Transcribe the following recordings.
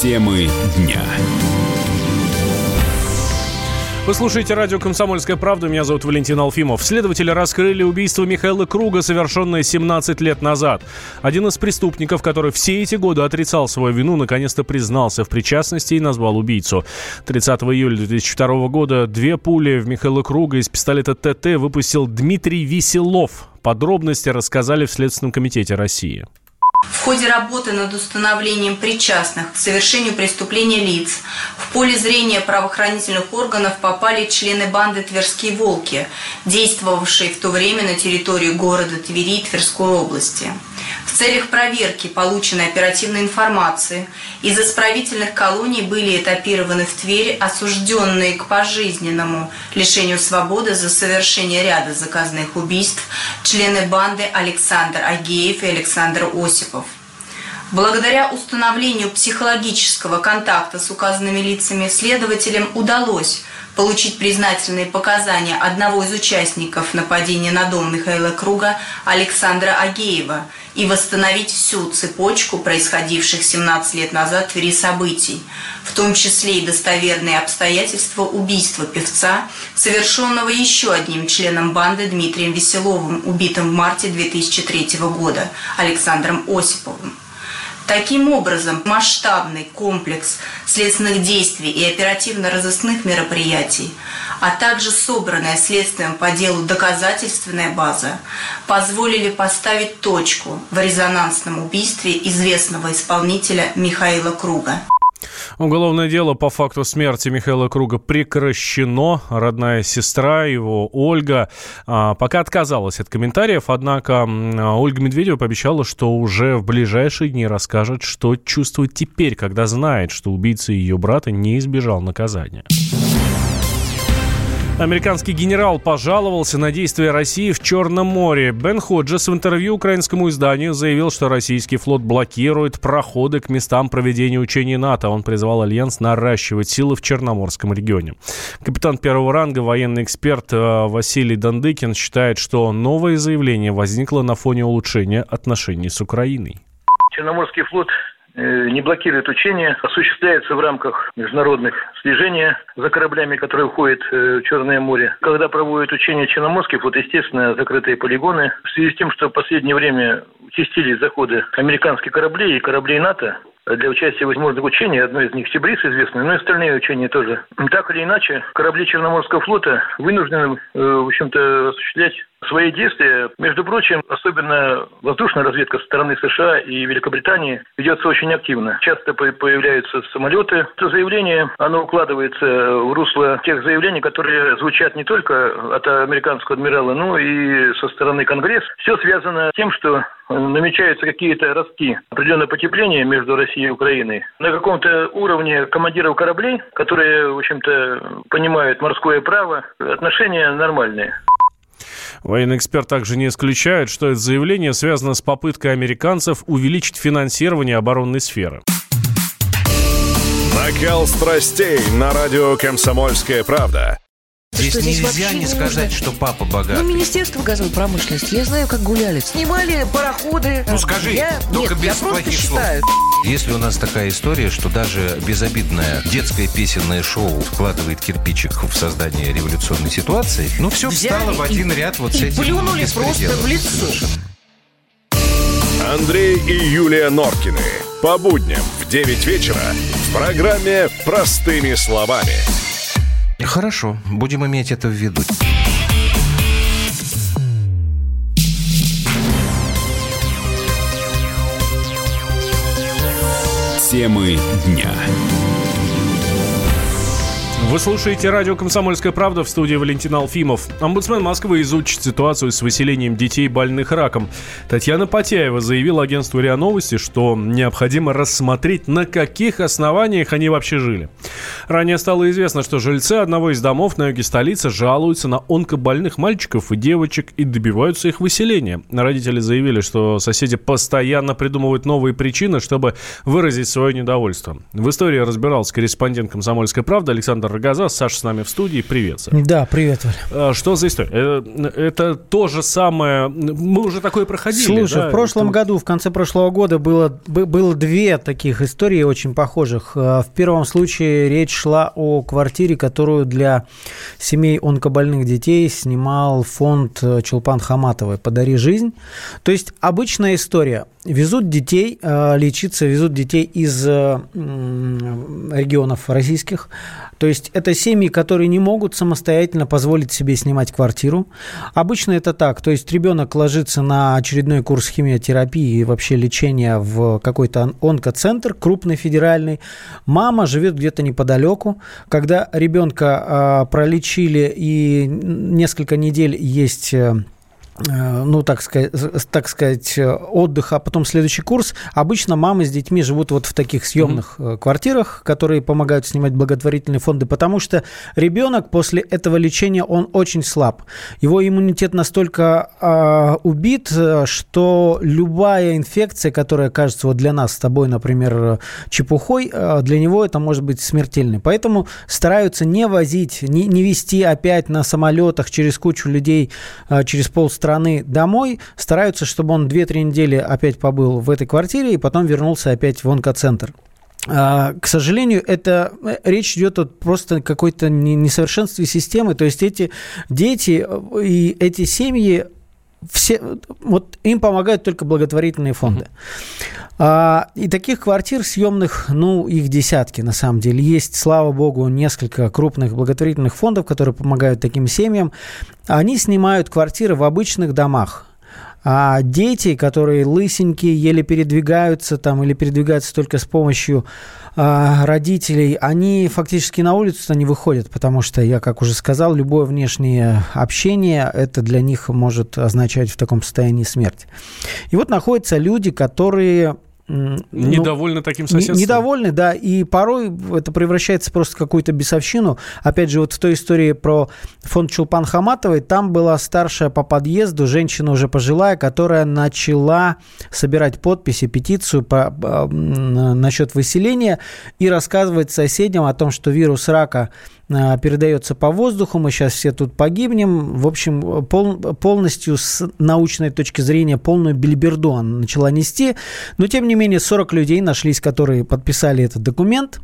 Темы дня. Вы слушаете радио «Комсомольская правда». Меня зовут Валентин Алфимов. Следователи раскрыли убийство Михаила Круга, совершенное 17 лет назад. Один из преступников, который все эти годы отрицал свою вину, наконец-то признался в причастности и назвал убийцу. 30 июля 2002 года две пули в Михаила Круга из пистолета ТТ выпустил Дмитрий Веселов. Подробности рассказали в Следственном комитете России. В ходе работы над установлением причастных к совершению преступления лиц в поле зрения правоохранительных органов попали члены банды «Тверские волки», действовавшие в то время на территории города Твери Тверской области. В целях проверки полученной оперативной информации из исправительных колоний были этапированы в Тверь осужденные к пожизненному лишению свободы за совершение ряда заказных убийств члены банды Александр Агеев и Александр Осипов. Благодаря установлению психологического контакта с указанными лицами следователям удалось получить признательные показания одного из участников нападения на дом Михаила Круга Александра Агеева и восстановить всю цепочку происходивших 17 лет назад в Твери событий, в том числе и достоверные обстоятельства убийства певца, совершенного еще одним членом банды Дмитрием Веселовым, убитым в марте 2003 года Александром Осиповым. Таким образом, масштабный комплекс следственных действий и оперативно-розыскных мероприятий, а также собранная следствием по делу доказательственная база позволили поставить точку в резонансном убийстве известного исполнителя Михаила Круга. Уголовное дело по факту смерти Михаила Круга прекращено. Родная сестра его, Ольга, а, пока отказалась от комментариев, однако Ольга Медведева пообещала, что уже в ближайшие дни расскажет, что чувствует теперь, когда знает, что убийца ее брата не избежал наказания. Американский генерал пожаловался на действия России в Черном море. Бен Ходжес в интервью украинскому изданию заявил, что российский флот блокирует проходы к местам проведения учений НАТО. Он призвал Альянс наращивать силы в Черноморском регионе. Капитан первого ранга, военный эксперт э, Василий Дандыкин считает, что новое заявление возникло на фоне улучшения отношений с Украиной. Черноморский флот не блокирует учения, осуществляется в рамках международных слежения за кораблями, которые уходят э, в Черное море. Когда проводят учения Черноморский флот, естественно, закрытые полигоны. В связи с тем, что в последнее время участились заходы американских кораблей и кораблей НАТО, для участия в возможных учениях. Одно из них Сибрис известный, но и остальные учения тоже. Так или иначе, корабли Черноморского флота вынуждены, э, в общем-то, осуществлять свои действия. Между прочим, особенно воздушная разведка со стороны США и Великобритании ведется очень активно. Часто появляются самолеты. Это заявление, оно укладывается в русло тех заявлений, которые звучат не только от американского адмирала, но и со стороны Конгресса. Все связано с тем, что намечаются какие-то ростки определенное потепление между Россией и Украиной. На каком-то уровне командиров кораблей, которые, в общем-то, понимают морское право, отношения нормальные. Военный эксперт также не исключает, что это заявление связано с попыткой американцев увеличить финансирование оборонной сферы. Накал страстей на радио «Комсомольская правда». Здесь, что здесь нельзя не сказать, что папа богатый. Ну, Министерство газовой промышленности, я знаю, как гуляли. Снимали пароходы. Ну, скажи, я... только Нет, без я плохих слов. считаю. Если у нас такая история, что даже безобидное детское песенное шоу вкладывает кирпичик в создание революционной ситуации, ну, все встало в один ряд вот с этим плюнули просто в лицо. Совершенно. Андрей и Юлия Норкины. По будням в 9 вечера в программе «Простыми словами». Хорошо, будем иметь это в виду. Темы дня. Вы слушаете радио «Комсомольская правда» в студии Валентина Алфимов. Омбудсмен Москвы изучит ситуацию с выселением детей, больных раком. Татьяна Потяева заявила агентству РИА Новости, что необходимо рассмотреть, на каких основаниях они вообще жили. Ранее стало известно, что жильцы одного из домов на юге столицы жалуются на онкобольных мальчиков и девочек и добиваются их выселения. Родители заявили, что соседи постоянно придумывают новые причины, чтобы выразить свое недовольство. В истории разбирался корреспондент «Комсомольской правды» Александр Рогоза. Саша с нами в студии. Привет, Саша. Да, привет, Валя. А, Что за история? Э, Это то же самое... Мы уже такое проходили, Слушай, да? в прошлом Это- году, в конце прошлого года было, бы- было две таких истории очень похожих. Э, В первом случае речь шла о квартире, которую для семей онкобольных детей снимал фонд э, Чулпан Хаматовой «Подари жизнь». То есть обычная история. Везут детей э, лечиться, везут детей из э, регионов российских. То есть это семьи, которые не могут самостоятельно позволить себе снимать квартиру. Обычно это так. То есть ребенок ложится на очередной курс химиотерапии и вообще лечения в какой-то он- онкоцентр крупный федеральный. Мама живет где-то неподалеку. Когда ребенка а, пролечили и несколько недель есть э, э, ну, так сказать, так сказать, э, отдых, а потом следующий курс. Обычно мамы с детьми живут вот в таких съемных э, квартирах, которые помогают снимать благотворительные фонды, потому что ребенок после этого лечения, он очень слаб. Его иммунитет настолько э, убит, э, что любая инфекция, которая кажется вот для нас с тобой, например, э, чепухой, э, для него это может быть смертельной. Поэтому стараются не возить, не, не вести опять на самолетах через кучу людей, э, через полстраны домой. Стараются, чтобы он 2-3 недели опять побыл в этой квартире и потом вернулся опять в онкоцентр. А, К сожалению, это э, речь идет о просто какой-то не- несовершенстве системы. То есть эти дети э, и эти семьи все, вот им помогают только благотворительные фонды. А, и таких квартир съемных, ну, их десятки на самом деле. Есть, слава богу, несколько крупных благотворительных фондов, которые помогают таким семьям. Они снимают квартиры в обычных домах. А дети, которые лысенькие, еле передвигаются там или передвигаются только с помощью а, родителей, они фактически на улицу не выходят, потому что, я как уже сказал, любое внешнее общение, это для них может означать в таком состоянии смерть. И вот находятся люди, которые... ну, Недовольны таким соседством? Недовольны, да, и порой это превращается просто в какую-то бесовщину. Опять же, вот в той истории про фонд Чулпан Хаматовой, там была старшая по подъезду, женщина уже пожилая, которая начала собирать подписи, петицию по, м, насчет выселения и рассказывать соседям о том, что вирус рака а, передается по воздуху, мы сейчас все тут погибнем. В общем, пол- полностью с научной точки зрения полную бельберду она начала нести. Но, тем не менее, 40 людей нашлись, которые подписали этот документ.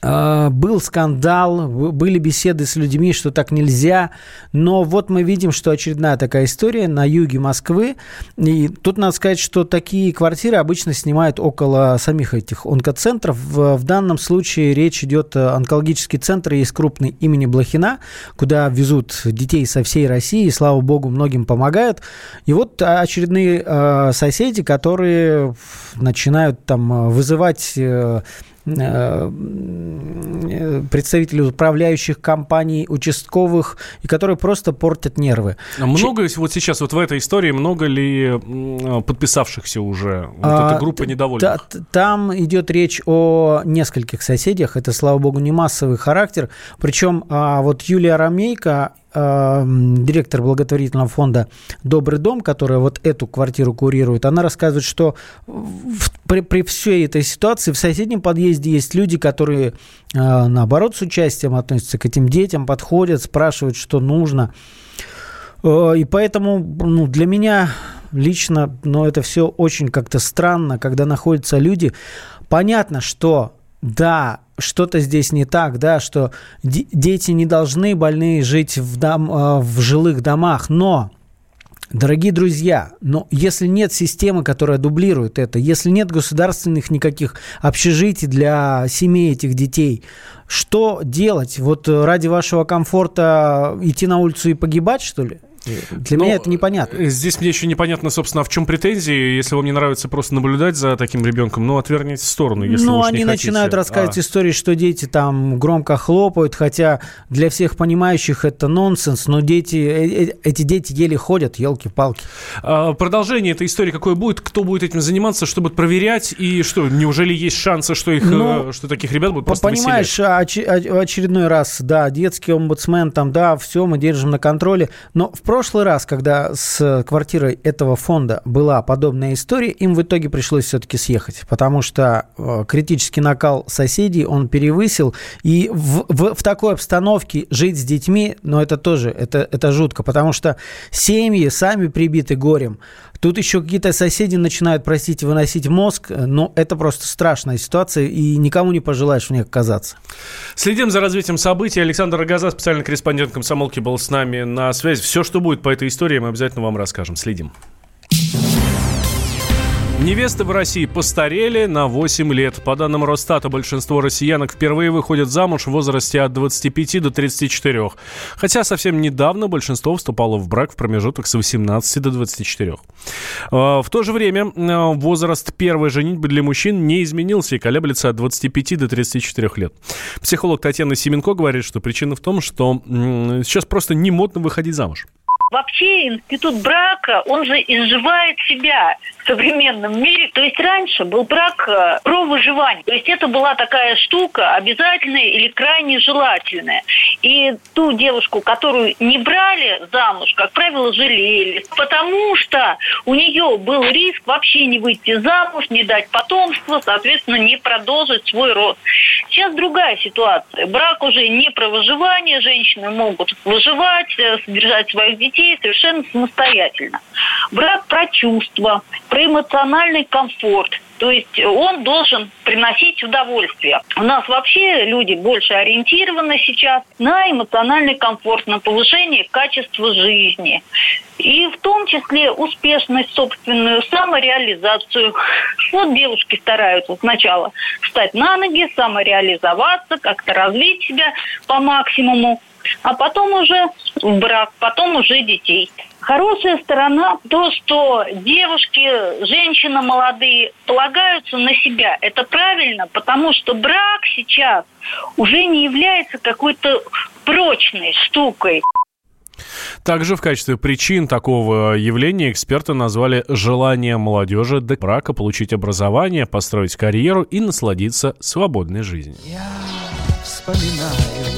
А, Был скандал, были беседы с людьми, что так нельзя. Но вот мы видим, что очередная такая история на юге Москвы. И тут надо сказать, что такие квартиры обычно снимают около самих этих онкоцентров. В, данном случае речь идет о онкологический центр, есть крупный имени Блохина, куда везут детей со всей России. И, слава богу, многим помогают. И вот очередные э, соседи, которые начинают там э, вызывать э, э, представителей управляющих компаний, участковых, и которые просто портят нервы. А много вот сейчас вот в этой истории много ли подписавшихся уже? Вот А, эта группа недовольных. та- Там идет речь о нескольких соседях. Это, слава богу, не массовый характер. Причем а, вот Юлия Ромейко, а, м, директор благотворительного фонда «Добрый дом», которая вот эту квартиру курирует, она рассказывает, что в- при, при всей этой ситуации в соседнем подъезде есть люди, которые, а, наоборот, с участием относятся к этим детям, подходят, спрашивают, что нужно. Э, И поэтому ну, для меня лично ну, это все очень как-то странно, когда находятся люди. Понятно, что да, что-то здесь не так, да, что де- дети не должны больные жить в, дом, э, в жилых домах, но Дорогие друзья, но если нет системы, которая дублирует это, если нет государственных никаких общежитий для семей этих детей, что делать? Вот э, ради вашего комфорта идти на улицу и погибать, что ли? Для Ну, меня это непонятно. э, Здесь мне еще непонятно, собственно, а в чем претензии. Если вам не нравится просто наблюдать за таким ребенком, ну, отвернитесь в сторону, если ну, они не хотите. начинают рассказывать А. истории, что дети там громко хлопают, хотя для всех понимающих это нонсенс, но дети, э- э- эти дети еле ходят, елки-палки. А, Продолжение этой истории какое будет? Кто будет этим заниматься? Что будут проверять? И что, неужели есть шансы, что, их, Ну, что таких ребят будут просто Понимаешь, выселять? оч- очередной раз, да, детский омбудсмен, там, да, все мы держим на контроле. Но в прошлом прошлый раз, когда с квартирой этого фонда была подобная история, им в итоге пришлось все-таки съехать, потому что э, критический накал соседей он перевысил, и в, в, в такой обстановке жить с детьми, ну, это тоже, это, это жутко, потому что семьи сами прибиты горем, Тут еще какие-то соседи начинают, простите, выносить мозг. Но это просто страшная ситуация, и никому не пожелаешь в ней оказаться. Следим за развитием событий. Александр Рогоза, специальный корреспондент комсомолки, был с нами на связи. Все, что будет по этой истории, мы обязательно вам расскажем. Следим. Невесты в России постарели на 8 лет. По данным Росстата, большинство россиянок впервые выходят замуж в возрасте от 25 до 34. Хотя совсем недавно большинство вступало в брак в промежуток с 18 до 24. А, в то же время а, возраст первой женитьбы для мужчин не изменился и колеблется от 25 до 34 лет. Психолог Татьяна Семенко говорит, что причина в том, что сейчас просто не модно выходить замуж. Вообще институт брака, он же изживает себя в современном мире. То есть раньше был брак э, про выживание. То есть это была такая штука обязательная или крайне желательная. И ту девушку, которую не брали замуж, как правило, жалели. Потому что у нее был риск вообще не выйти замуж, не дать потомство, соответственно, не продолжить свой род. Сейчас другая ситуация. Брак уже не про выживание. Женщины могут выживать, э, содержать своих детей детей совершенно самостоятельно. Брак про чувства, про эмоциональный комфорт. То есть он должен приносить удовольствие. У нас вообще люди больше ориентированы сейчас на эмоциональный комфорт, на повышение качества жизни. И в том числе успешность, собственную самореализацию. Вот девушки стараются сначала встать на ноги, самореализоваться, как-то развить себя по максимуму а потом уже в брак, потом уже детей. Хорошая сторона то, что девушки, женщины молодые полагаются на себя. Это правильно, потому что брак сейчас уже не является какой-то прочной штукой. Также в качестве причин такого явления эксперты назвали желание молодежи до брака получить образование, построить карьеру и насладиться свободной жизнью. Я вспоминаю